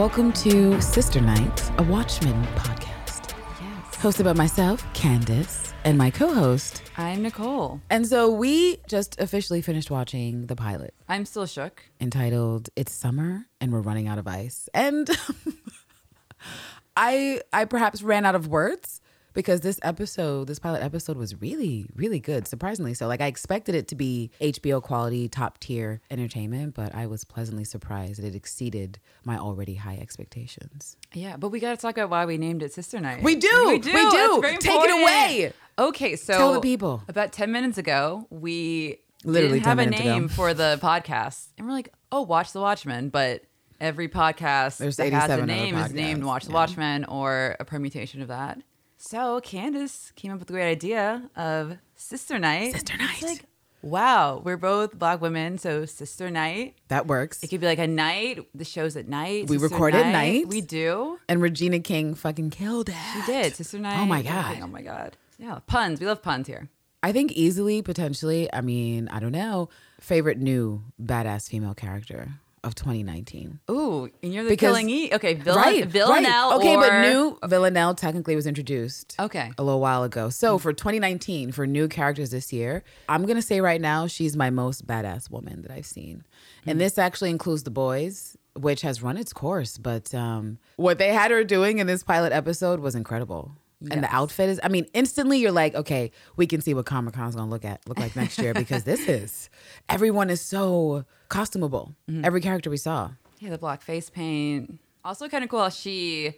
Welcome to Sister Night, a Watchmen podcast. Yes. Hosted by myself, Candice, and my co host. I'm Nicole. And so we just officially finished watching the pilot I'm still shook. entitled It's Summer and We're Running Out of Ice. And I I perhaps ran out of words because this episode, this pilot episode was really, really good, surprisingly so. Like I expected it to be HBO quality, top tier entertainment, but I was pleasantly surprised that it exceeded my already high expectations. Yeah, but we got to talk about why we named it Sister Night. We do. We do. We do. Take it away. Okay, so Tell the people. About 10 minutes ago, we Literally didn't have a minutes ago. name for the podcast. And we're like, oh, Watch the Watchmen. But every podcast There's that has a name is named Watch the yeah. Watchmen or a permutation of that. So Candice came up with the great idea of Sister Night. Sister It's Night. like, wow, we're both black women, so Sister Night. That works. It could be like a night. The show's at night. We Sister record at night. We do. And Regina King fucking killed it. She did. Sister oh night. Oh my. God. Oh my god. Yeah, puns. We love puns here. I think easily, potentially, I mean, I don't know, favorite new badass female character of 2019. Ooh, and you're the Because- killing E. Okay, Vill- right. Villanelle. right. Okay, or... but new Villanelle technically was introduced Okay. a little while ago. So for 2019, for new characters this year, I'm to say right now, she's my most badass woman that I've seen. And this actually includes the boys. Which has run its course, but um, what they had her doing in this pilot episode was incredible. And the outfit is, I mean, instantly you're like, okay, we can see what Comic Con's gonna look at look like next year because this is everyone is so costumable. Every character we saw. Yeah, the black face paint. Also, kind of cool how she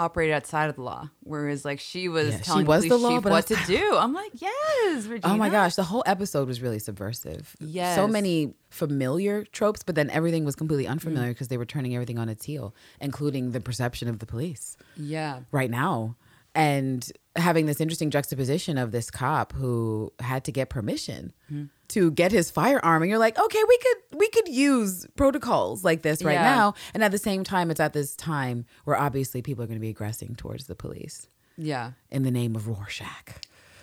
operated outside of the law, whereas like she was Yeah, she telling was the law, chief what to do. I'm like, yes, Regina. Oh my gosh, the whole episode was really subversive. Yeah. So many familiar tropes, but then everything was completely Mm. unfamiliar because they were turning everything on its heel, including the perception of the police Yeah. right now. And having this interesting juxtaposition of this cop who had to get permission Mm. to get his firearm. And you're like, okay, we could we could use protocols like this right Yeah. now. And at the same time, it's at this time where obviously people are going to be aggressing towards the police Yeah. in the name of Rorschach.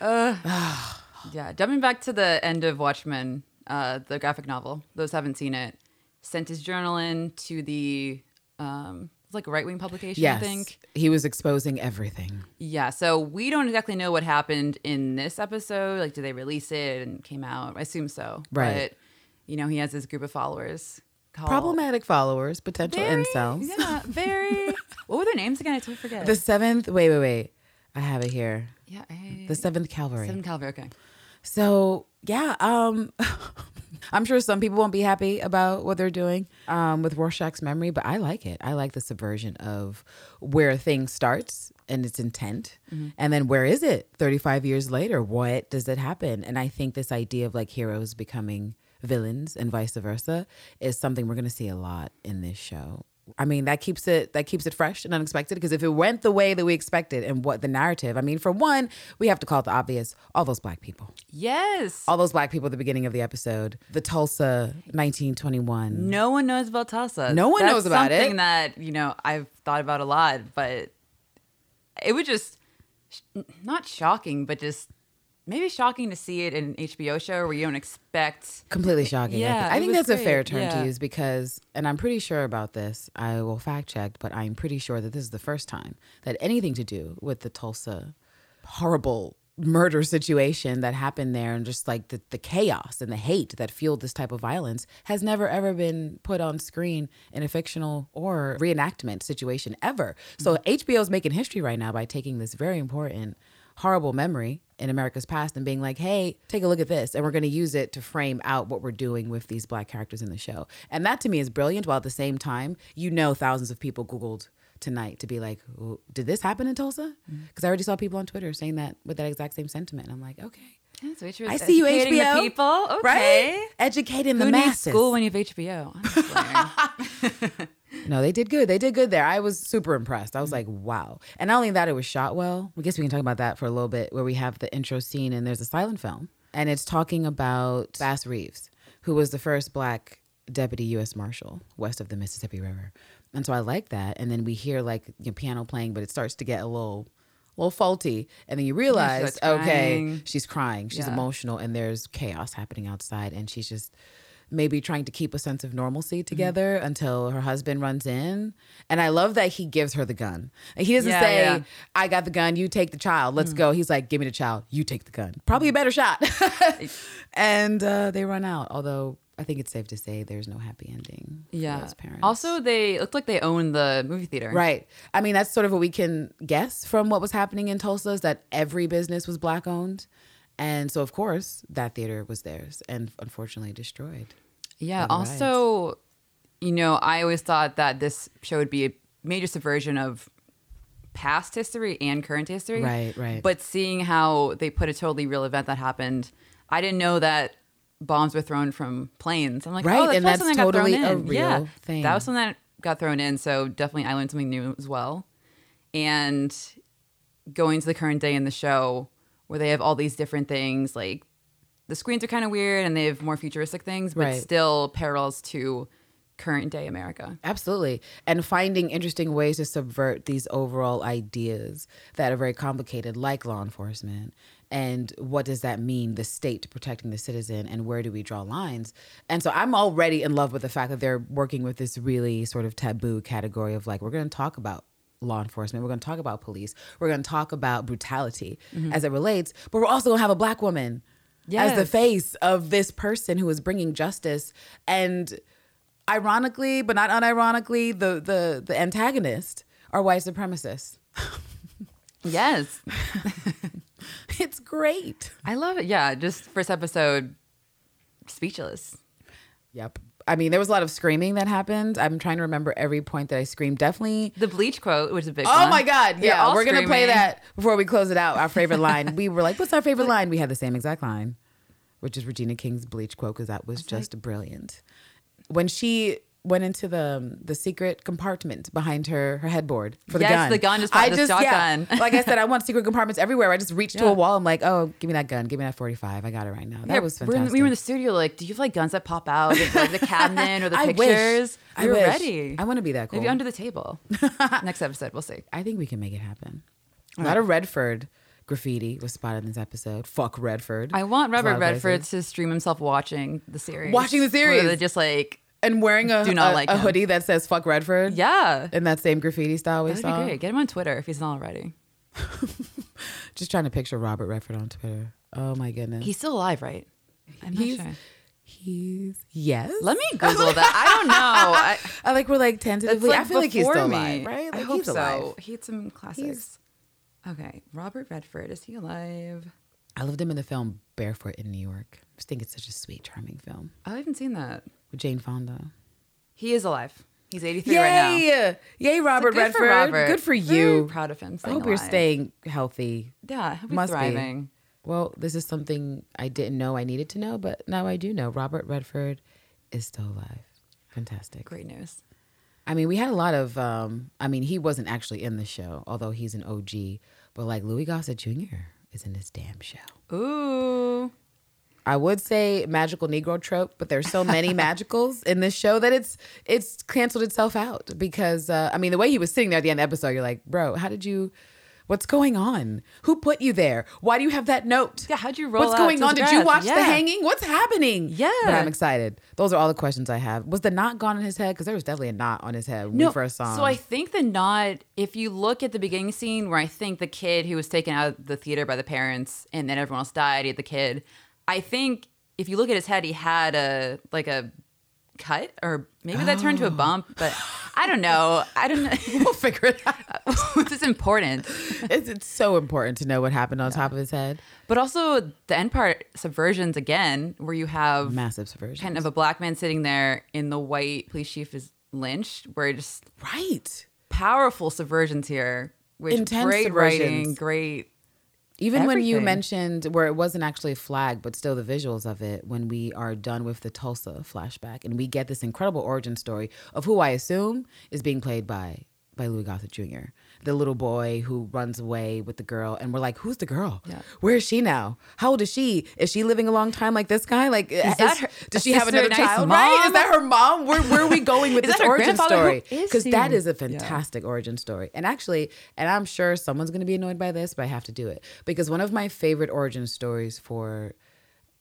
Yeah, jumping back to the end of Watchmen, uh, the graphic novel. Those haven't seen it. Sent his journal in to the um, like right wing publication, Yes. I think. He was exposing everything. Yeah, so we don't exactly know what happened in this episode. Like, did they release it and came out? I assume so. Right. But you know, he has this group of followers. Called Problematic followers, potential Very- incels. Yeah, very. what were their names again? I totally forget. The seventh, wait, wait, wait. I have it here. yeah, I, The seventh cavalry. Seventh Calvary. Okay. So yeah, um, I'm sure some people won't be happy about what they're doing um, with Rorschach's memory, but I like it. I like the subversion of where a thing starts and its intent, and then where is it 35 years later? What does it happen? And I think this idea of like heroes becoming villains and vice versa is something we're going to see a lot in this show. I mean, that keeps it that keeps it fresh and unexpected because if it went the way that we expected and what the narrative, I mean, for one, we have to call it the obvious, all those black people Yes. all those black people at the beginning of the episode. The Tulsa 1921. No one knows about Tulsa. No one That's knows about it. Something that you know I've thought about a lot, but it would just not shocking, but just maybe shocking to see it in an HBO show where you don't expect. Completely shocking. I Yeah, think, I think that's a fair term Yeah. to use because, and I'm pretty sure about this. I will fact check, but I'm pretty sure that this is the first time that anything to do with the Tulsa horrible murder situation that happened there and just like the, the chaos and the hate that fueled this type of violence has never ever been put on screen in a fictional or reenactment situation ever. So mm-hmm. HBO is making history right now by taking this very important horrible memory in America's past and being like, hey, take a look at this. And we're going to use it to frame out what we're doing with these black characters in the show. And that to me is brilliant. While at the same time, you know, thousands of people Googled tonight to be like, did this happen in Tulsa? Mm-hmm. Because I already saw people on Twitter saying that with that exact same sentiment. I'm like, okay. So HBO I see you, HBO. The people, okay. Right? Educating the Who needs masses. school when you have HBO? No, they did good. They did good there. I was super impressed. I was like, wow. And not only that, it was shot well. I guess we can talk about that for a little bit, where we have the intro scene and there's a silent film. And it's talking about Bass Reeves, who was the first black deputy U.S. Marshal west of the Mississippi River. And so I like that. And then we hear like you know, piano playing, but it starts to get a little, little faulty. And then you realize, okay, she's crying, she's Yeah. emotional, and there's chaos happening outside, and she's just maybe trying to keep a sense of normalcy together until her husband runs in. And I love that he gives her the gun. And he doesn't Yeah, say, yeah. I got the gun, you take the child, let's go. He's like, give me the child, you take the gun. Probably a better shot. and uh, they run out, although I think it's safe to say there's no happy ending Yeah. Also, they looked like they own the movie theater. Right. I mean, that's sort of what we can guess from what was happening in Tulsa is that every business was black owned. And so, of course, that theater was theirs and unfortunately destroyed. Yeah. Also, you know, I always thought that this show would be a major subversion of past history and current history. Right, right. But seeing how they put a totally real event that happened, I didn't know that bombs were thrown from planes. I'm like, oh, Right, oh, that's and that's something that got totally thrown a in. real yeah, thing. That was something that got thrown in. So definitely, I learned something new as well. And going to the current day in the show where they have all these different things like the screens are kind of weird and they have more futuristic things but Right. still parallels to current day america Absolutely. And finding interesting ways to subvert these overall ideas that are very complicated, like law enforcement. And what does that mean, the state protecting the citizen, and where do we draw lines? And so I'm already in love with the fact that they're working with this really sort of taboo category of like, we're going to talk about law enforcement, we're going to talk about police, we're going to talk about brutality mm-hmm. as it relates, but we're also going to have a black woman as the face of this person who is bringing justice. And ironically, but not unironically, the the the antagonist are white supremacists. yes It's great. i love it yeah just first episode speechless Yep. I mean, there was a lot of screaming that happened. I'm trying to remember every point that I screamed. Definitely. the bleach quote which is a big Oh one. my God. Yeah. We're going to play that before we close it out. Our favorite line. We were like, what's our favorite line? We had the same exact line, which is Regina King's bleach quote because that was just brilliant. When she went into the um, the secret compartment behind her her headboard for the gun. Yes, gun. the gun just popped the shotgun. like I said, I want secret compartments everywhere. I just reached to a wall. I'm like, oh, give me that gun. Give me that 45. I got it right now. That Yeah, was fantastic. we were in the studio like do you have like guns that pop out of like, the cabinet or the I wish. pictures I we were wish. ready I want to be that cool. maybe under the table next episode we'll see I think we can make it happen. A lot of Redford graffiti was spotted in this episode. Fuck Redford. I want There's a lot Robert Redford to stream himself watching the series. Watching the series. they're just like, and wearing a, Do not a, like a him. hoodie that says "fuck Redford." yeah, in that same graffiti style we that'd saw. be great. Get him on Twitter if he's not already. Just trying to picture Robert Redford on Twitter. Oh my goodness. He's still alive, right? I'm not He's- sure. He's yes. Let me Google that. I don't know. I, I like we're like tentatively. like I feel like he's still me. alive, right? I hope he's so. alive. He had some classics. Okay, Robert Redford is he alive? I loved him in the film Barefoot in New York. I just think it's such a sweet, charming film oh, I haven't seen that. With Jane Fonda. He is alive. He's 83 right now. Yay! Yay, Robert good Redford. for Robert. Good for Very you. proud of him. I hope you're staying healthy. Yeah, I hope he's Must be. Well, this is something I didn't know I needed to know, but now I do know. Robert Redford is still alive. Fantastic. Great news. I mean, we had a lot of. Um, I mean, he wasn't actually in the show, although he's an OG. But like Louis Gossett Jr. is in this damn show. Ooh. I would say magical Negro trope, but there's so many magicals in this show that it's it's canceled itself out because uh, I mean the way he was sitting there at the end of the episode, you're like, bro, how did you? What's going on? Who put you there? Why do you have that note? Yeah, how'd you roll What's going on? Did you watch the hanging? What's happening? Yeah. but I'm excited. Those are all the questions I have. Was the knot gone in his head? Because there was definitely a knot on his head when we first saw him. So I think the knot, if you look at the beginning scene where I think the kid who was taken out of the theater by the parents and then everyone else died, he had the kid. I think if you look at his head, he had a like a cut or maybe that turned to a bump, but I don't know. I don't know. we'll figure it out. this is important. it's, it's so important to know what happened on top of his head. But also the end part, subversions again, where you have Massive subversion. kind of a black man sitting there in the white police chief is lynched, where just right. powerful subversions here. Which Intense great writing, great Even when you mentioned where it wasn't actually a flag, but still the visuals of it, when we are done with the Tulsa flashback and we get this incredible origin story of who I assume is being played by by Louis Gossett Jr., the little boy who runs away with the girl, and we're like, who's the girl? Yeah. Where is she now? How old is she? Is she living a long time like this guy? Like, is that her- does she have another nice child? Right? Is that her mom? Where, where are we going with this origin story? Because that is is a Yeah. fantastic origin story. And actually, and I'm sure someone's going to be annoyed by this, but I have to do it because one of my favorite origin stories for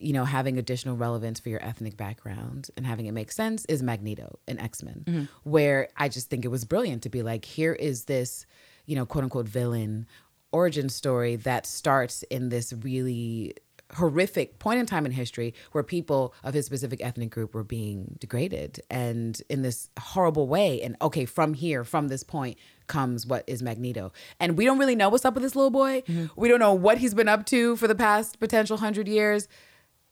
you know, having additional relevance for your ethnic background and having it make sense is Magneto in X Men, mm-hmm. where I just think it was brilliant to be like, here is this, you know, quote unquote villain origin story that starts in this really horrific point in time in history where people of his specific ethnic group were being degraded and in this horrible way. And okay, from here, from this point, comes what is Magneto. And we don't really know what's up with this little boy. Mm-hmm. We don't know what he's been up to for the past potential hundred years.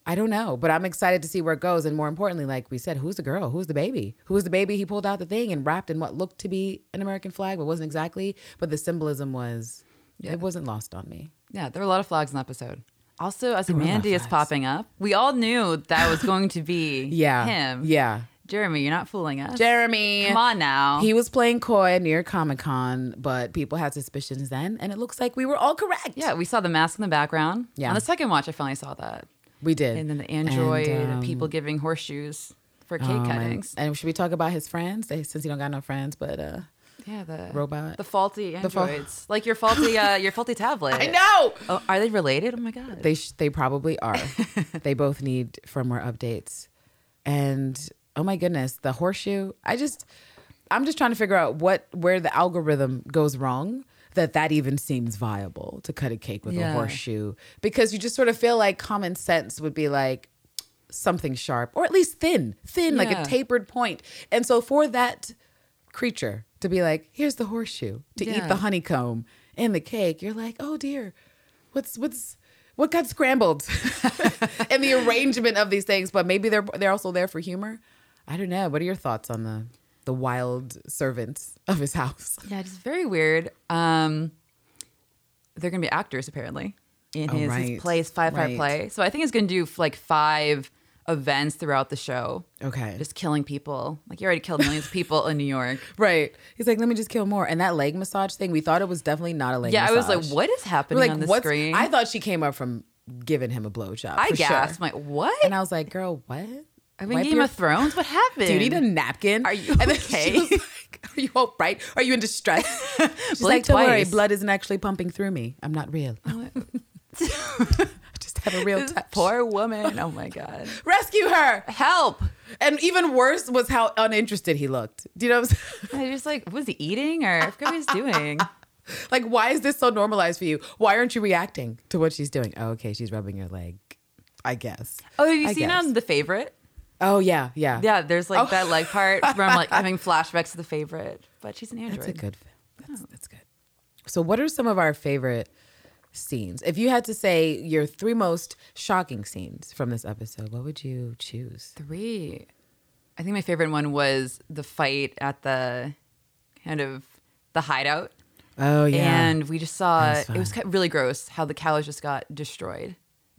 I don't know, but I'm excited to see where it goes. And more importantly, like we said, who's the girl? Who's the baby? Who was the baby? He pulled out the thing and wrapped in what looked to be an American flag, but wasn't exactly. But the symbolism was, it wasn't lost on me. Yeah, there were a lot of flags in the episode. Also, as were a lot of Mandy is popping up, we all knew that was going to be Yeah. him. Yeah. Jeremy, you're not fooling us. Jeremy. Come on now. He was playing coy near Comic Con, but people had suspicions then, and it looks like we were all correct. yeah, we saw the mask in the background. Yeah. On the second watch, I finally saw that. We did. And then the android, And, um, people giving horseshoes for cake um, and- cuttings. And, should we talk about his friends? They, since he don't got no friends, but uh, yeah, the robot. the faulty The fa- androids, like your faulty, uh, your faulty tablet. I know Oh, are they related? Oh my god. they sh- they probably are. they both need firmware updates, and oh my goodness, the horseshoe. I just, I'm just trying to figure out what where the algorithm goes wrong. That that even seems viable to cut a cake with a horseshoe because you just sort of feel like common sense would be like something sharp or at least thin, thin, like a tapered point. And so for that creature to be like, here's the horseshoe to eat the honeycomb and the cake, you're like, oh dear, what's what's what got scrambled in the arrangement of these things? But maybe they're they're also there for humor. I don't know. What are your thoughts on the the wild servants of his house? Yeah, it's very weird. Um, they're gonna be actors apparently in Oh, his, right. his plays five part Right. play. So I think he's gonna do like five events throughout the show. Okay. Just killing people. Like you already killed millions of people in New York. Right. He's like, let me just kill more. And that leg massage thing, we thought it was definitely not a leg Yeah, I was like, what is happening like, on the screen? I thought she came up from giving him a blowjob. I gasped. Sure. I'm like, what? And I was like, girl, what? I mean, Wipe Game your- of Thrones. What happened? Do you need a napkin? Are you okay? She was like, Are you all right? Are you in distress? She's like, Blink don't worry, blood isn't actually pumping through me. I'm not real. I just have a real This touch. poor woman. Oh my god. Rescue her. Help! And even worse was how uninterested he looked. Do you know what I'm saying? I just like, was he eating or I forgot what he was doing? Like, why is this so normalized for you? Why aren't you reacting to what she's doing? Oh, okay, she's rubbing your leg. I guess. Oh, have you I seen guess. um the favorite? Oh yeah, yeah. Yeah, there's like Oh. that leg part where I'm like having flashbacks to the favorite, but she's an android. That's a good. That's, oh. that's good. So, what are some of our favorite scenes? If you had to say your three most shocking scenes from this episode, what would you choose? Three. I think my favorite one was the fight at the kind of the hideout. Oh yeah, And we just saw was it was really gross how the cows just got destroyed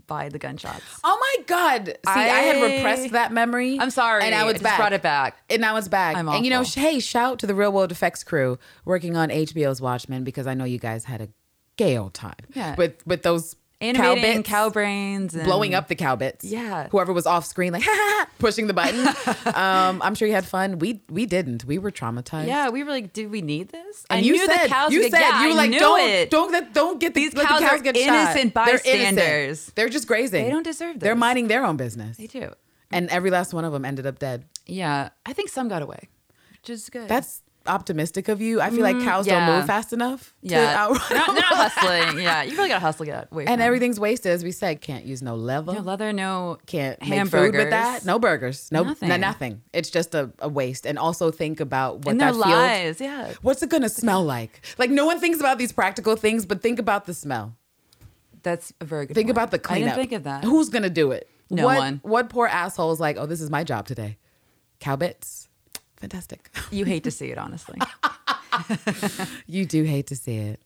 by the gunshots. Oh my god! See, I, had repressed that memory. I'm sorry. and now I it's just back. brought it back. And now it's back. I'm and you know, hey, shout to the Real World Effects crew working on HBO's Watchmen because I know you guys had a gay old time. Yeah. with with those Animating bits. cow brains and blowing up the cow bits. Yeah. Whoever was off screen, like, pushing the button. um, I'm sure you had fun. We we didn't. We were traumatized. Yeah, we were like, did we need this? And I you said, the cows you said, yeah, you were like, don't, it. don't, let, don't get These cows the cows get innocent shot. They're innocent. bystanders. They're just grazing. They don't deserve this. They're minding their own business. They do. And every last one of them ended up dead. Yeah, I think some got away, which is good. That's optimistic of you. I feel like cows Mm, yeah. don't move fast enough. to yeah. outrun They're not, they're not hustling. Yeah, you really got to hustle get away. and everything's wasted, as we said. Can't use no leather. no leather, no can't make food with that. No burgers. No nothing. Nothing. nothing. It's just a, a waste. And also think about what in that their field. Yeah, What's it gonna smell like? Like no one thinks about these practical things, but think about the smell. that's a very good. Think point. about the I cleanup. didn't think of that. Who's gonna do it? No what, one. What poor asshole is like? Oh, this is my job today. Cow bits. Fantastic. You hate to see it, honestly. you do hate to see it.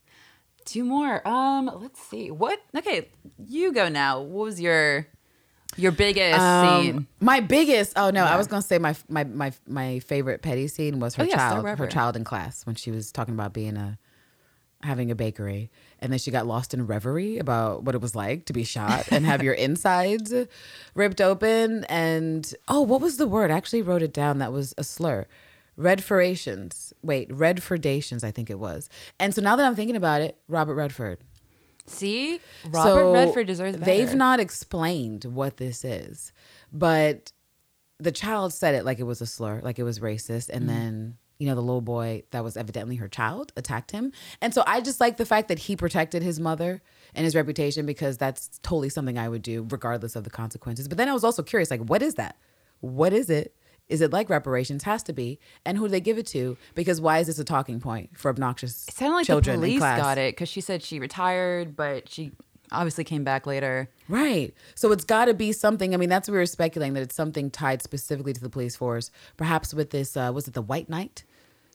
Two more. Um, let's see. What? Okay, you go now. What was your your biggest Um, scene? My biggest. Oh no, I was gonna say my my my my favorite petty scene was her Oh, yeah, child, her child in class when she was talking about being a having a bakery, and then she got lost in reverie about what it was like to be shot and have your insides ripped open. And oh, what was the word? I actually wrote it down. That was a slur. Redferations. Wait, Redfordations, I think it was. And so now that I'm thinking about it, Robert Redford. See, Robert Redford deserves better. They've not explained what this is, but the child said it like it was a slur, like it was racist, and mm. then you know the little boy that was evidently her child attacked him, and so I just like the fact that he protected his mother and his reputation because that's totally something I would do regardless of the consequences. But then I was also curious, like, what is that? What is it? Is it like reparations? Has to be. And who do they give it to? Because why is this a talking point for obnoxious It sounded like children the in police class? got it because she said she retired, but she obviously came back later. Right. So it's got to be something. I mean, that's what we were speculating that it's something tied specifically to the police force. Perhaps with this, uh, was it the White Night?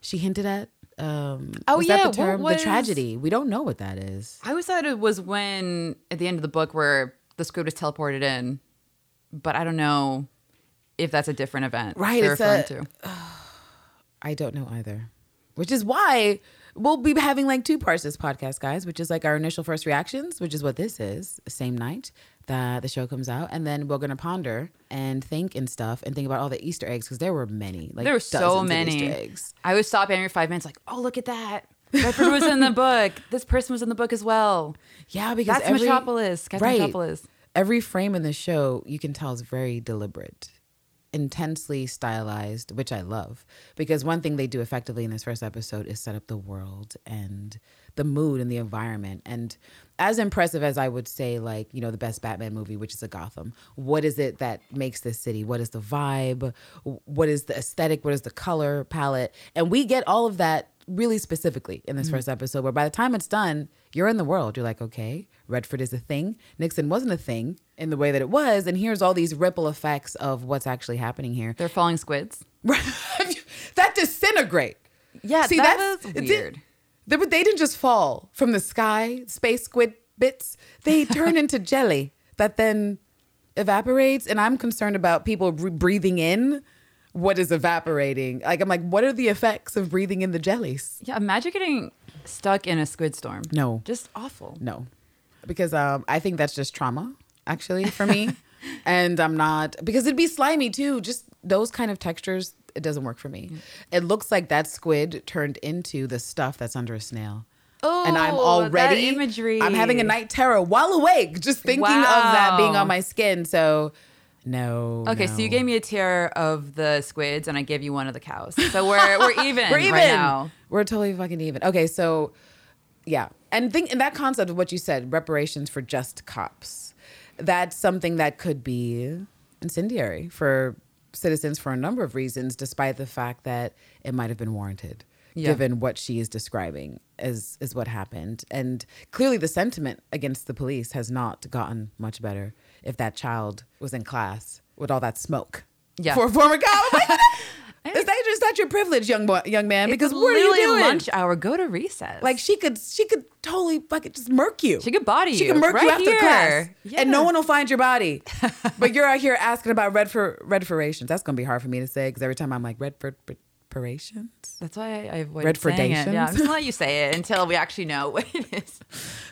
She hinted at. Um, Oh, was yeah, that the term? was- The tragedy. We don't know what that is. I always thought it was when at the end of the book where the squid was teleported in, but I don't know if that's a different event. Right, they're it's referring a- to. I don't know either. Which is why we'll be having like two parts of this podcast, guys, which is like our initial first reactions, which is what this is, same night that the show comes out. And then we're to ponder and think and stuff and think about all the Easter eggs because there were many. Like There were so many. Eggs. I would stop every five minutes, like, oh, look at that. Redford was in the book. This person was in the book as well. Yeah, because That's every, Metropolis. Right. Metropolis. Every frame in the show you can tell is very deliberate, intensely stylized, which I love. Because one thing they do effectively in this first episode is set up the world and the mood and the environment. And as impressive as I would say, like, you know, the best Batman movie, which is a Gotham, what is it that makes this city? What is the vibe? What is the aesthetic? What is the color palette? And we get all of that really specifically in this mm-hmm. first episode, where by the time it's done, you're in the world. You're like, okay, Redford is a thing. Nixon wasn't a thing in the way that it was. And here's all these ripple effects of what's actually happening here. They're falling squids. that disintegrate. Yeah, See, that that's- was it did- weird. They, but they didn't just fall from the sky, space squid bits. They turn into jelly that then evaporates. And I'm concerned about people br- breathing in what is evaporating. Like, I'm like, what are the effects of breathing in the jellies? Yeah, imagine getting stuck in a squid storm. No. Just awful. No, because um, I think that's just trauma, actually, for me. and I'm not because it'd be slimy too. Just those kind of textures, it doesn't work for me. It looks like that squid turned into the stuff that's under a snail. and I'm Oh, already imagery. I'm having a night terror while awake, just thinking of that being on my skin. So, no. Okay, so you gave me a tier of the squids, and I gave you one of the cows. So we're we're even. We're even. right now. We're totally fucking even. Okay, so yeah, and think in that concept of what you said, reparations for just cops. That's something that could be incendiary for citizens for a number of reasons, despite the fact that it might have been warranted. Yeah. Given what she is describing is is what happened, and clearly the sentiment against the police has not gotten much better. If that child was in class with all that smoke, Yeah. for a former cop, like, is that just not your privilege, young boy, young man? Because It's what are you doing? Lunch hour. Go to recess. Like she could, she could totally fucking just murk you. She could body you. She could murk right you after here. class, Yeah. and no one will find your body. but you're out here asking about red for Redford Redforations. That's gonna be hard for me to say because every time I'm like Redford Reparations. That's why I, I avoid Red saying it. Yeah, I'm just gonna let you say it until we actually know what it is.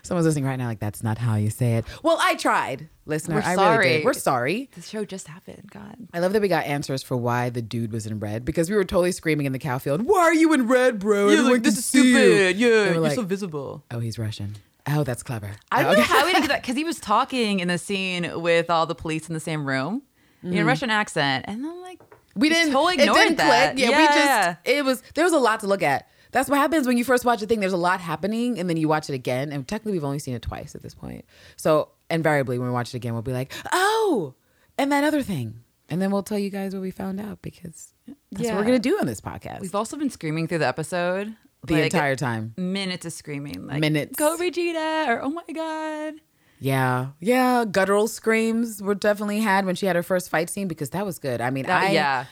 Someone's listening right now, like that's not how you say it. Well, I tried, listener. We're I really sorry. did. We're sorry. The show just happened. God. I love that we got answers for why the dude was in red because we were totally screaming in the cow field. Why are you in red, bro? Everyone can see you." They were like, so visible. oh, he's Russian. Oh, that's clever. I Oh, don't know how we did that because he was talking in the scene with all the police in the same room in a mm-hmm. Russian accent, and I'm like, We didn't. totally it didn't that. click. Yeah, we just. It was. There was a lot to look at. That's what happens when you first watch a thing. There's a lot happening, and then you watch it again. And technically, we've only seen it twice at this point. So invariably, when we watch it again, we'll be like, "Oh, and that other thing," and then we'll tell you guys what we found out because that's what we're gonna do on this podcast we've also been screaming through the episode the like, entire time. minutes of screaming, like Minutes. go Regina, or oh my god. Yeah, yeah. Guttural screams were definitely had when she had her first fight scene because that was good. I mean, That- I yeah,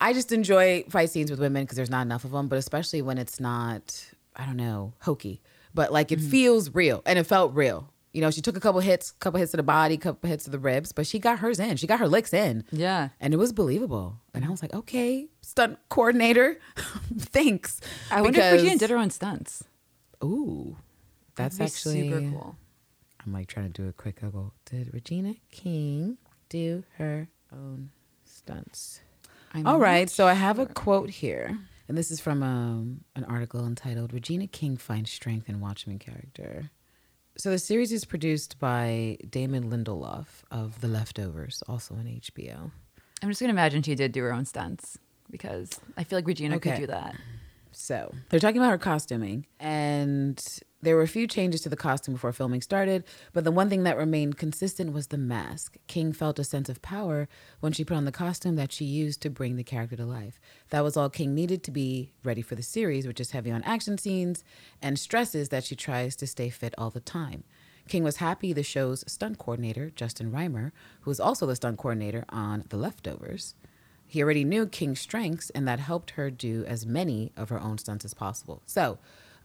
I just enjoy fight scenes with women because there's not enough of them, but especially when it's not, I don't know, hokey, but like Mm-hmm. it feels real and it felt real. You know, she took a couple hits, couple hits to the body, couple hits to the ribs, but she got hers in. She got her licks in. yeah. And it was believable. And I was like, okay, stunt coordinator, thanks. I wonder if Regina did her own stunts. Ooh, that's actually super cool. I'm like trying to do a quick Google. Did Regina King do her own stunts? I'm All right, so I have a quote here, and this is from um, an article entitled "Regina King finds strength in Watchmen character." So the series is produced by Damon Lindelof of The Leftovers, also on HBO. I'm just gonna imagine she did do her own stunts because I feel like Regina Okay. could do that. So they're talking about her costuming, and there were a few changes to the costume before filming started. But the one thing that remained consistent was the mask. King felt a sense of power when she put on the costume that she used to bring the character to life. That was all King needed to be ready for the series, which is heavy on action scenes and stresses that she tries to stay fit all the time. King was happy the show's stunt coordinator, Justin Reimer, who was also the stunt coordinator on The Leftovers, he already knew King's strengths, and that helped her do as many of her own stunts as possible. So,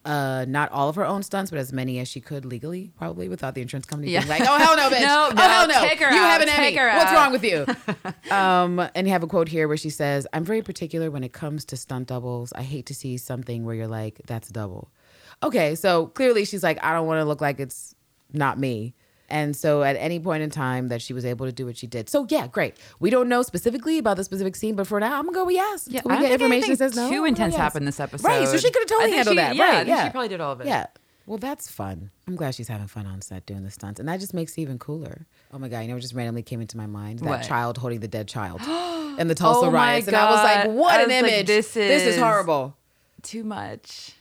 uh, not all of her own stunts, but as many as she could legally, probably without the insurance company Yeah. being like, "Oh hell no, bitch! No, oh no, hell no! take her you out, have an take Emmy. What's out." wrong with you?" um, and you have a quote here where she says, "I'm very particular when it comes to stunt doubles. I hate to see something where you're like, that's a double." Okay, so clearly she's like, "I don't want to look like it's not me." And so at any point in time that she was able to do what she did. So yeah, great. We don't know specifically about the specific scene, but for now I'm gonna go with yes. Yeah, we get information that says no. too oh, go intense yes. happened this episode. Right, so she could have totally handled she- that. yeah, right, yeah. she probably did all of it. Yeah. Well, that's fun. I'm glad she's having fun on set doing the stunts. And that just makes it even cooler. Oh my God, you know what just randomly came into my mind? That What? child holding the dead child in the Tulsa Oh riots. And I was like, what an was like, image. this this is is- horrible. Too much.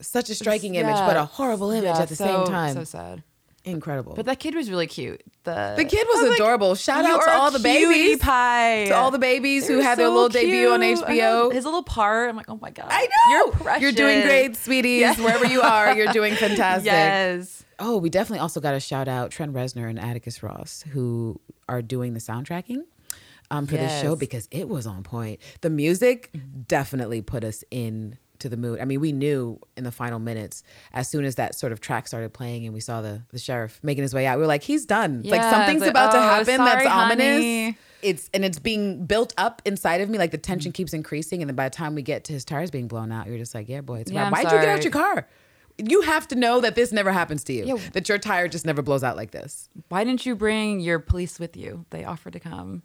Such a striking Yeah. image, but a horrible image Yeah, at the so- same time. So sad. Incredible. But that kid was really cute. The the kid was, like, adorable. Shout out to all the babies. pie. To all the babies who They're had their so little debut on HBO. His little part. I'm like, oh my god. I know. You're precious. You're doing great, sweeties. Yeah. Wherever you are, you're doing fantastic. Yes. Oh, we definitely also got a shout out Trent Reznor and Atticus Ross, who are doing the soundtracking um, for this show because it was on point. The music definitely put us in to the mood. I mean, we knew in the final minutes as soon as that sort of track started playing and we saw the the sheriff making his way out. We were like, he's done. like something's like, about to "Oh, happen that's sorry, ominous. It's and it's being built up inside of me. Like the tension keeps increasing, and then by the time we get to his tires being blown out, you're just like, yeah, boy, it's Yeah, yeah, Why'd you get out your car? You have to know that this never happens to you. Yeah. That your tire just never blows out like this. Why didn't you bring your police with you? They offered to come.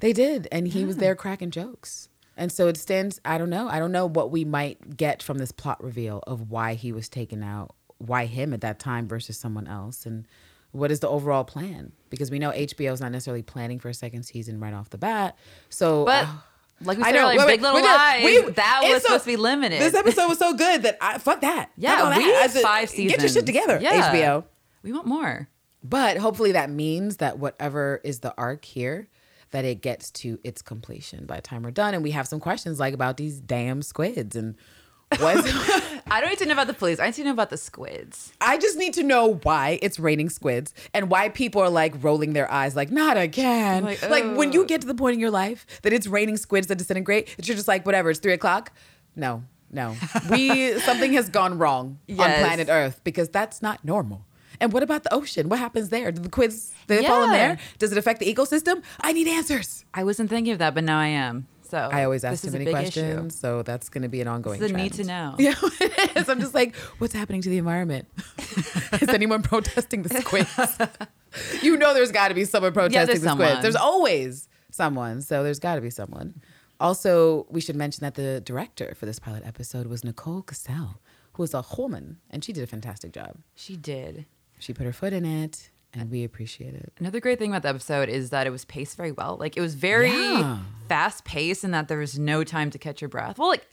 They did, and he was there cracking jokes. And so it stands. I don't know. I don't know what we might get from this plot reveal of why he was taken out, why him at that time versus someone else, and what is the overall plan? Because we know HBO is not necessarily planning for a second season right off the bat. So, But uh, like we I said know. earlier, Wait, Big wait, Little Lies, we- that was so- supposed to be limited. This episode was so good that I fuck that. yeah, Fuck we that. Said, five seasons. Get your shit together, Yeah. HBO. We want more. But hopefully that means that whatever is the arc here, that it gets to its completion by the time we're done. And we have some questions like about these damn squids and I don't need to know about the police. I need to know about the squids. I just need to know why it's raining squids and why people are like rolling their eyes like not again. Like, Like, when you oh. get to the point in your life that it's raining squids that disintegrate, that you're just like, whatever, it's three o'clock. No, no. We something has gone wrong on planet Earth because that's not normal. And what about the ocean? What happens there? Do the squids do they fall in there? Does it affect the ecosystem? I need answers. I wasn't thinking of that, but now I am. So I always ask this too many questions, so that's going to be an ongoing. This a need to know. Yeah, it is. I'm just like, what's happening to the environment? is anyone protesting the squids? you know, there's got to be someone protesting the squids. someone. There's always someone, so there's got to be someone. Also, we should mention that the director for this pilot episode was Nicole Kassell, who is a woman, and she did a fantastic job. She did. She put her foot in it, and we appreciate it. Another great thing about the episode is that it was paced very well. Like it was very Yeah. fast paced and that there was no time to catch your breath. Well, like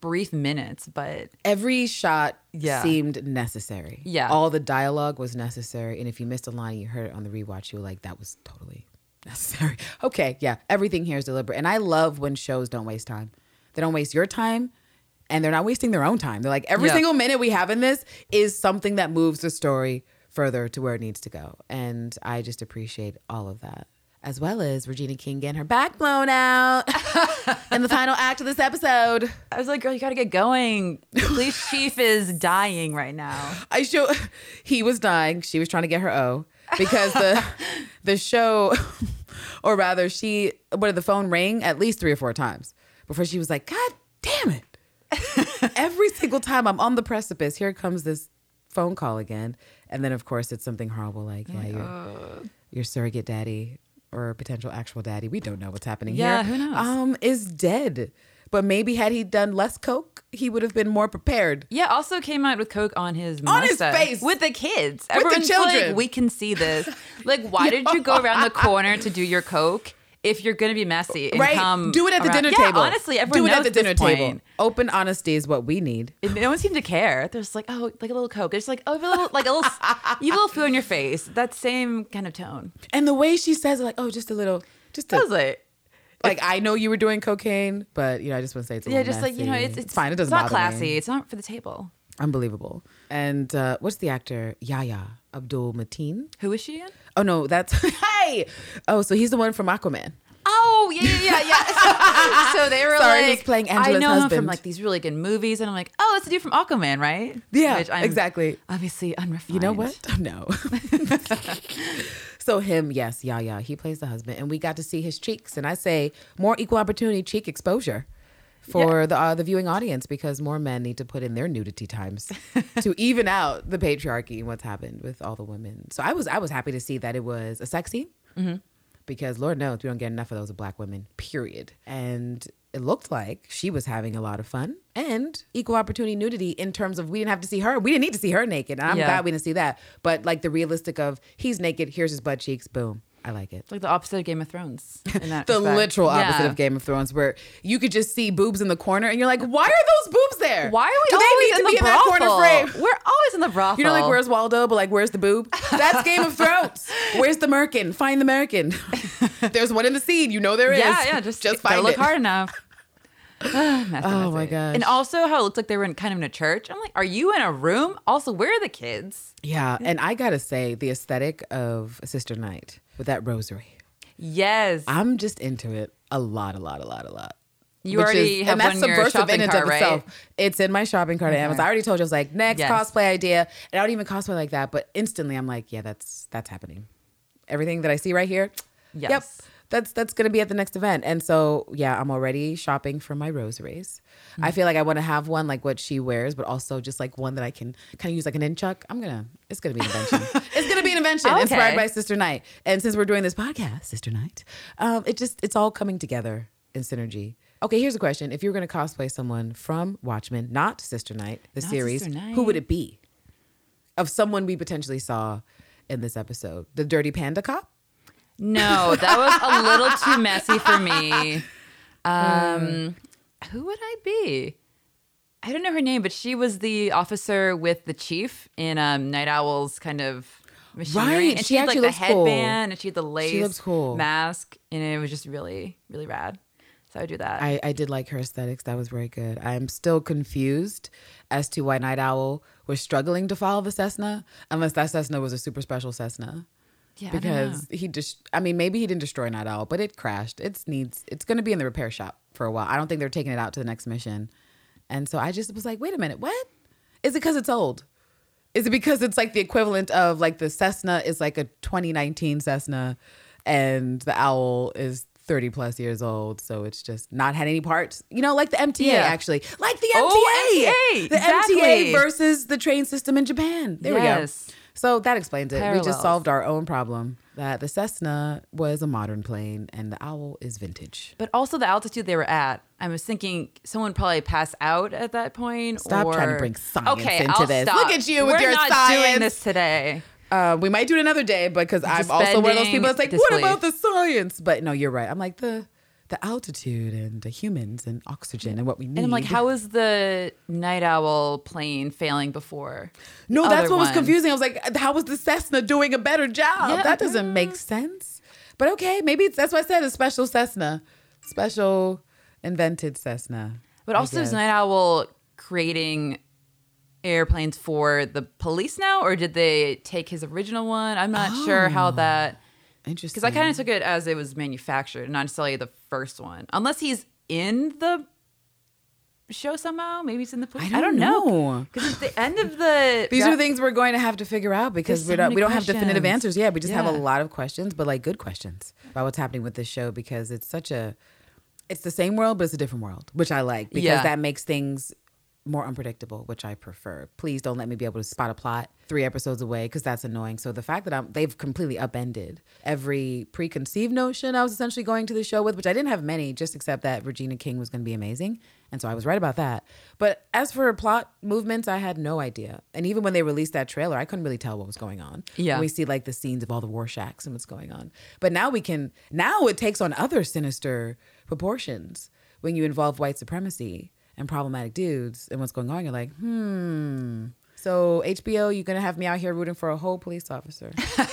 brief minutes, but every shot Yeah. seemed necessary. Yeah. All the dialogue was necessary. And if you missed a line, you heard it on the rewatch, you were like, that was totally necessary. Okay. Yeah. Everything here is deliberate. And I love when shows don't waste time. They don't waste your time and they're not wasting their own time. They're like, every Yeah. single minute we have in this is something that moves the story further to where it needs to go. And I just appreciate all of that. As well as Regina King getting her back blown out in the final act of this episode. I was like, girl, you gotta get going. The police chief is dying right now. I show he was dying. She was trying to get her O because the the show, or rather, she what did the phone ring at least three or four times before she was like, God damn it! Every single time I'm on the precipice, here comes this phone call again, and then of course it's something horrible like, yeah, your your surrogate daddy or potential actual daddy, we don't know what's happening Yeah, here. who knows? Um, is dead. but maybe had he done less coke, he would have been more prepared. Yeah, also came out with coke on his On his face. with the kids. the Everyone's children. like, we can see this. Like, why did you go around the corner to do your coke if you're gonna be messy? And right? Do it at the around- dinner Yeah, table. Honestly, everyone do it knows at the dinner point. table. Open honesty is what we need. And no one seemed to care. There's like, oh, like a little coke. It's like, oh, a little, like a little, you have a little food on your face. That same kind of tone. And the way she says it, like, oh, just a little, just a, I was like, like I know you were doing cocaine, but you know, I just want to say it's a yeah, little just like you know, messy. it's it's, fine. It doesn't It's not bother me. classy. It's not for the table. Unbelievable. And uh, what's the actor? Yahya Abdul Mateen. Who is she in? Oh no, that's hey. Oh, so he's the one from Aquaman. Oh yeah, yeah, yeah. yeah. so they were Sorry, like, he's playing I Angela's know him husband. from like these really good movies, and I'm like, oh, it's the dude from Aquaman, right? Yeah, Which I'm exactly. Obviously unrefined. You know what? No. so him, yes, yeah, yeah. He plays the husband, and we got to see his cheeks. And I say more equal opportunity cheek exposure for the uh, the viewing audience because more men need to put in their nudity times to even out the patriarchy and what's happened with all the women. So I was I was happy to see that it was a sex scene because Lord knows we don't get enough of those black women. Period. And it looked like she was having a lot of fun and equal opportunity nudity in terms of we didn't have to see her. We didn't need to see her naked. And I'm Yeah. glad we didn't see that. But like the realistic of he's naked, here's his butt cheeks, boom. I like it. Like the opposite of Game of Thrones. In that The respect. literal opposite Yeah. of Game of Thrones, where you could just see boobs in the corner, and you're like, "Why are those boobs there? Why are we Do always in to the be in that corner brothel? frame?" We're always in the brothel. You know, like where's Waldo, but like where's the boob? That's Game of Thrones. Where's the merkin? Find the merkin. There's one in the scene. You know there is. Yeah, yeah. Just just find look it. hard enough. Messy, Oh messy. my gosh. And also how it looked like they were in kind of in a church. I'm like, are you in a room? Also, where are the kids? Yeah, and I gotta say the aesthetic of Sister Night with that rosary. Yes. I'm just into it a lot, a lot, a lot, a lot. You Which already is- have and that's one in your subversive shopping in and cart, of right? itself. It's in my shopping cart at Okay. Amazon. I already told you I was like next Yes. cosplay idea, and I don't even cosplay like that. But instantly, I'm like, yeah, that's that's happening. Everything that I see right here, yep, Yes. That's that's gonna be at the next event. And so yeah, I'm already shopping for my rosaries. Mm-hmm. I feel like I want to have one like what she wears, but also just like one that I can kind of use like an inchuck. I'm gonna, it's gonna be an invention. it's gonna be an invention Okay. inspired by Sister Night. And since we're doing this podcast, Sister Night, um, it just it's all coming together in synergy. Okay, here's a question: If you were gonna cosplay someone from Watchmen, not Sister Night, the Not series, who would it be? Of someone we potentially saw in this episode, the Dirty Panda Cop. No, that was a little too messy for me. Um, who would I be? I don't know her name, but she was the officer with the chief in um, Night Owl's kind of machinery. Right, And she she, had like the looks cool. headband and she had the lace cool. mask, and it was just really, really rad. So I would do that. I, I did like her aesthetics. That was very good. I'm still confused as to why Night Owl was struggling to follow the Cessna, unless that Cessna was a super special Cessna. Yeah, because he just I mean maybe he didn't destroy Night Owl, but it crashed. It's needs it's going to be in the repair shop for a while. I don't think they're taking it out to the next mission. And so I just was like, "Wait a minute. What? Is it cuz it's old? Is it because it's like the equivalent of like the Cessna is like a 2019 Cessna and the Owl is 30 plus years old, so it's just not had any parts. You know, like the MTA Yeah. actually. Like the MTA. Oh, MTA, The MTA versus the train system in Japan. There Yes. we go. So that explains it. We just solved our own problem that the Cessna was a modern plane and the Owl is vintage. But also the altitude they were at. I was thinking someone probably pass out at that point. Stop trying to bring science okay, into I'll this. stop. Look at you with We're your not doing this today. Uh, we might do it another day because I'm also one of those people that's like, what about the science? But no, you're right. I'm like the the altitude and the humans and oxygen and what we need. And I'm like, how is the night owl plane failing before? No, that's what was confusing. I was like, how was the Cessna doing a better job? Yeah. That doesn't make sense. But okay, maybe it's that's why I said a special Cessna, special invented Cessna. But I also, is. Night Owl creating airplanes for the police now, or did they take his original one? I'm not sure how oh, that. Interesting. Because I kind of took it as it was manufactured, not necessarily the first one, unless he's in the show somehow. Maybe he's in the police. I don't know. Because at the end of the These are things we're going to have to figure out because we don't we don't have definitive answers. Yeah, we just have a lot of questions, but like good questions about what's happening with this show because it's such a it's the same world, but it's a different world, which I like because Yeah. that makes things more unpredictable, which I prefer. Please don't let me be able to spot a plot three episodes away because that's annoying. So the fact that I'm they've completely upended every preconceived notion I was essentially going to the show with, which I didn't have many, just except that Regina King was going to be amazing, and so I was right about that. But as for plot movements, I had no idea. And even when they released that trailer, I couldn't really tell what was going on. Yeah. We see like the scenes of all the Rorschachs and what's going on. But now we can now it takes on other sinister proportions when you involve white supremacy and problematic dudes and what's going on. You're like, hmm. So HBO, you're gonna have me out here rooting for a whole police officer.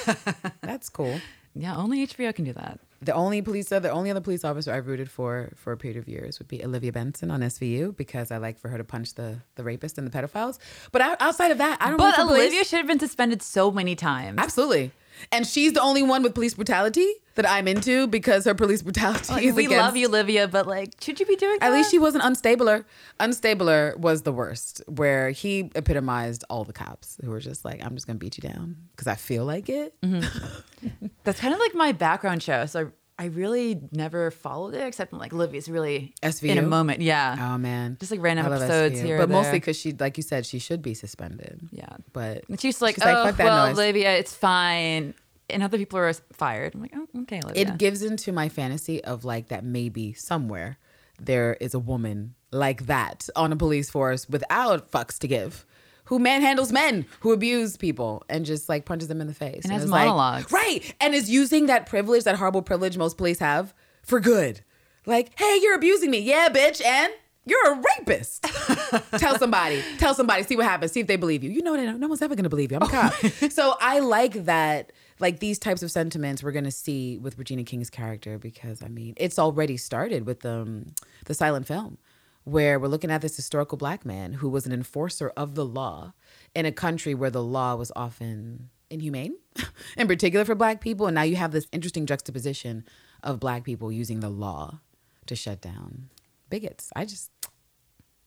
That's cool. Yeah, only HBO can do that. The only police, the only other police officer I've rooted for for a period of years would be Olivia Benson on SVU because I like for her to punch the the rapist and the pedophiles. But out- outside of that, I don't. But for police. Olivia should have been suspended so many times. Absolutely. And she's the only one with police brutality that I'm into because her police brutality Like, is we against. love you, Olivia, but like, should you be doing that? At that? least she wasn't unstabler. Unstabler was the worst, where he epitomized all the cops who were just like, "I'm just gonna beat you down because I feel like it." Mm-hmm. That's kind of like my background show. So I, really never followed it except when like Olivia's really SVU? in a moment. Yeah. Oh man, Just, like, random episodes SVU. here but mostly because she, like you said, she should be suspended. Yeah. but And she's like, She's like, oh, "Fuck that well, noise." Olivia, it's fine. And other people are fired. I'm like, oh, okay, Olivia. it gives into my fantasy of like that maybe somewhere there is a woman like that on a police force without fucks to give who manhandles men who abuse people and just like punches them in the face And has is like- right and is using that privilege that horrible privilege most police have for good like hey you're abusing me yeah bitch and you're a rapist. tell somebody. Tell somebody. See what happens. See if they believe you. You know, no, no one's ever going to believe you. I'm a cop. Oh so I like that. Like these types of sentiments we're going to see with Regina King's character because I mean it's already started with um, the silent film where we're looking at this historical black man who was an enforcer of the law in a country where the law was often inhumane, in particular for black people. And now you have this interesting juxtaposition of black people using the law to shut down bigots. I just,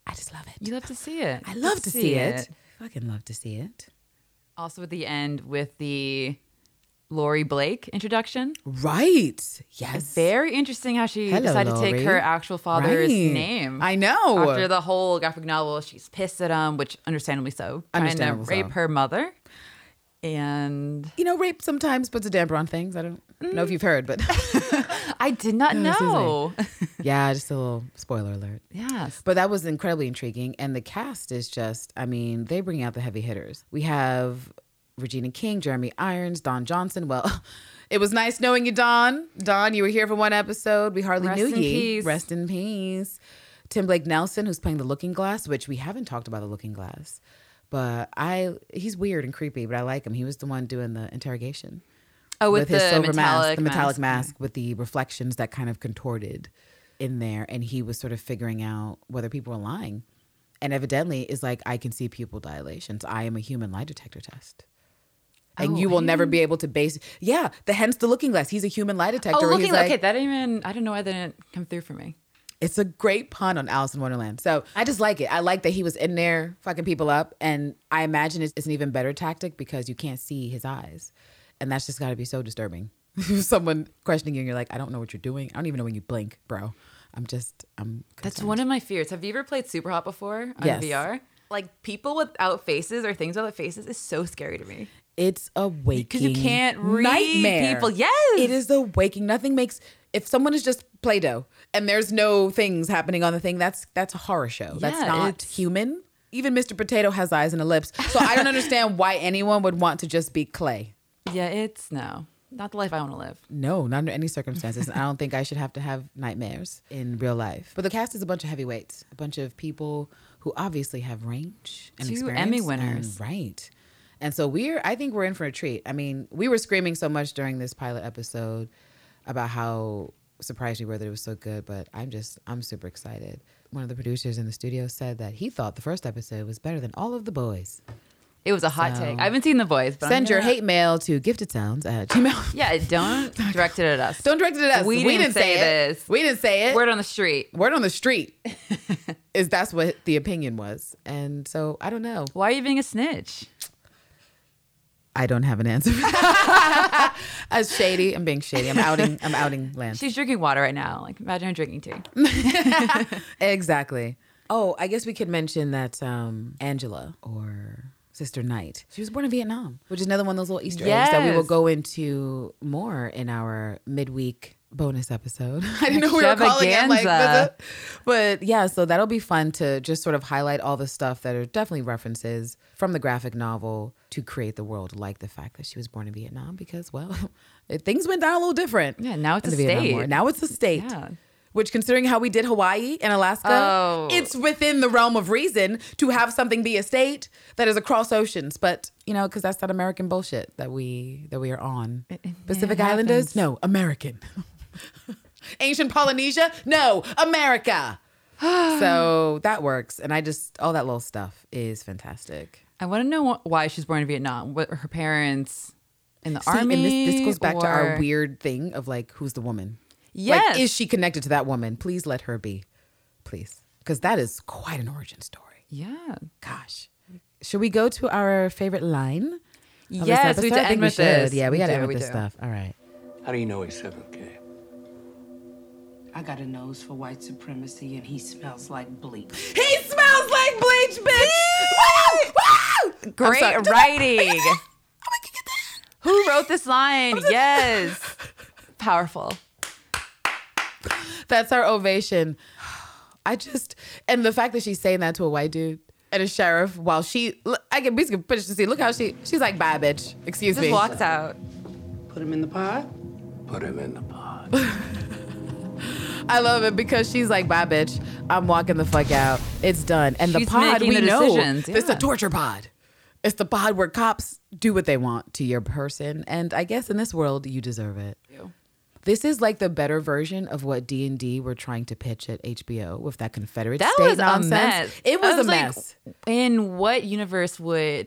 I just love it. you love to see it. I love to see, it. Fucking love to see it. Also, at the end with the Laurie Blake introduction. Right. Yes. Very interesting how she Hello, decided to take her actual father's Right. name. I know. After the whole graphic novel, she's pissed at him, which understandably so, trying to Understandable rape so. her mother. And you know, rape sometimes puts a damper on things. I don't know if mm. you've heard, but I did not know. yeah, just a little spoiler alert. yes. But that was incredibly intriguing. And the cast is just, I mean, they bring out the heavy hitters. We have Regina King, Jeremy Irons, Don Johnson. Well, it was nice knowing you, Don. Don, you were here for one episode. We hardly Rest knew you. peace. Rest in peace. Tim Blake Nelson, who's playing the Looking Glass, which we haven't talked about the Looking Glass. But I, he's weird and creepy, but I like him. He was the one doing the interrogation Oh, with, his the silver mask, the metallic mask. mask with the reflections that kind of contorted in there, and he was sort of figuring out whether people were lying, and evidently is like, I can see pupil dilations. I am a human lie detector test. And Oh, you will never be able to base. Yeah, the hence the looking glass. He's a human lie oh, detector. Oh, looking like, okay. That didn't even I don't know why that didn't come through for me. it's a great pun on Alice in Wonderland. So I just like it. I like that he was in there fucking people up. And I imagine it's, it's an even better tactic because you can't see his eyes. And that's just got to be so disturbing. Someone questioning you and you're like, I don't know what you're doing. I don't even know when you blink, bro. I'm just, I'm. That's one of my fears. Have you ever played Super Hot before on Yes. VR? Like people without faces or things without faces is so scary to me. It's a waking. Because you can't read nightmare. people. Yes. It is a waking. Nothing makes. If someone is just Play Doh and there's no things happening on the thing, that's that's a horror show. that's not human. Even Mr. Potato has eyes and a lips. So I don't understand why anyone would want to just be clay. Yeah, it's no. Not the life I want to live. No, not under any circumstances. I don't think I should have to have nightmares in real life. But the cast is a bunch of heavyweights, a bunch of people who obviously have range and Two experience. Emmy and- winners. right? And so we're, I think we're in for a treat. I mean, we were screaming so much during this pilot episode about how surprised we were that it was so good, but I'm just, I'm super excited. One of the producers in the studio said that he thought the first episode was better than all of the boys. It was a hot So- take. I haven't seen the Boys, but Send your hate mail to giftedsounds at gmail. Yeah, don't direct it at us. Don't direct it at us. We didn't say it. this. We didn't say it. Word on the street. Word on the street is that's what the opinion was. And so I don't know. Why are you being a snitch? I don't have an answer. As shady, I'm being shady. I'm outing. I'm outing Lance. She's drinking water right now. Like imagine her drinking tea. exactly. Oh, I guess we could mention that um, Angela or Sister Night, she was born in Vietnam, which is another one of those little Easter eggs that we will go into more in our midweek bonus episode. I didn't know we were calling it like but yeah, so that'll be fun to just sort of highlight all the stuff that are definitely references from the graphic novel to create the world, like the fact that she was born in Vietnam, because well, it, things went down a little different. Yeah, now it's a state. War. Now it's a state. Yeah. Which, considering how we did Hawaii and Alaska, Oh. it's within the realm of reason to have something be a state that is across oceans. But you know, because that's that American bullshit that we that we are on. It- it- Pacific it Islanders, no, American. Ancient Polynesia, no, America. so that works, and I just all that little stuff is fantastic. I want to know wh- why she's born in Vietnam. What her parents in the See, army? and this, this goes back to our weird thing of like, who's the woman? Yes. Like, is she connected to that woman? Please let her be, please, because that is quite an origin story. Yeah. Gosh, should we go to our favorite line? Yes, we have to end we with should. this. Yeah, we, We got to do, end with we this do. stuff. All right. How do you know he's 7K? I got a nose for white supremacy and he smells like bleach. He smells like bleach, bitch. Woo! Woo! I'm Great sorry. writing. Oh oh Who wrote this line? Yes. Powerful. That's our ovation. I just and the fact that she's saying that to a white dude and a sheriff while she I can basically finish the scene. Look how she she's like bye bitch. Excuse Just me. walks out. Put him in the pod. Put him in the pod. I love it because she's like bye bitch. I'm walking the fuck out. It's done. And the pod making we the know decisions, it's a torture pod. It's the pod where cops do what they want to your person and I guess in this world you deserve it. This is like the better version of what D and D were trying to pitch at HBO with that Confederate That state was nonsense. a mess. It I was, a like, mess. in what universe would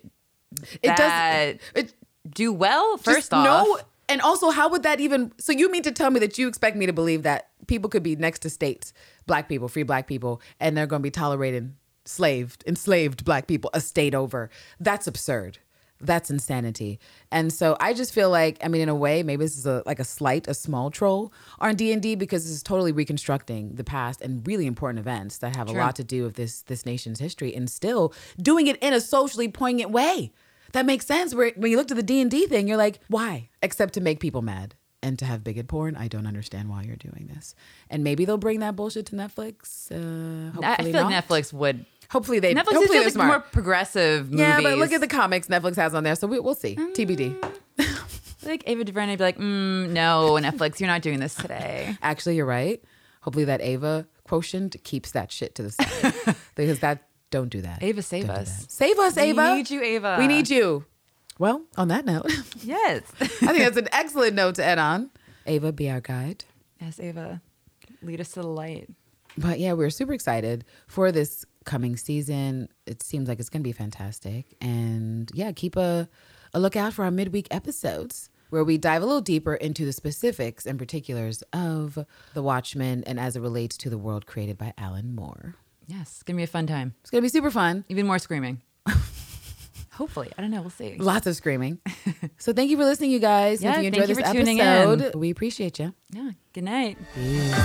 It that does. It do well? just First off, no. And also, how would that even? So you mean to tell me that you expect me to believe that people could be next to states, black people, free black people, and they're going to be tolerating slaved, enslaved black people a state over? That's absurd. That's insanity. And so I just feel like, I mean, in a way, maybe this is a like a slight, a small troll on D and D because this is totally reconstructing the past and really important events that have a lot to do with this this nation's history, and still doing it in a socially poignant way. That makes sense. Where when you look to the D and D thing, you're like, why? Except to make people mad and to have bigot porn. I don't understand why you're doing this. And maybe they'll bring that bullshit to Netflix. Uh, hopefully I feel not. like Netflix would. Hopefully they. Netflix hopefully is they're like more progressive movies. Yeah, but look at the comics Netflix has on there, so we, we'll see. TBD. like Ava DuVernay would be like, mm, no, Netflix, you're not doing this today. Actually, you're right. Hopefully that Ava quotient keeps that shit to the side because that don't do that. Ava, save Don't us. Save us, Ava. We need you, Ava. We need you. Well, on that note, Yes. I think that's an excellent note to end on. Ava, be our guide. yes, Ava. Lead us to the light. But yeah, we're super excited for this coming season. It seems like it's going to be fantastic. And yeah, keep a, a lookout for our midweek episodes where we dive a little deeper into the specifics and particulars of The Watchmen and as it relates to the world created by Alan Moore. Yes, it's gonna be a fun time. It's going to be super fun. Even more screaming. Hopefully, I don't know. We'll see. Lots of screaming. so thank you for listening, you guys. Yeah, if you thank enjoyed you this for tuning episode, in. we appreciate you. Yeah. Good night. Peace.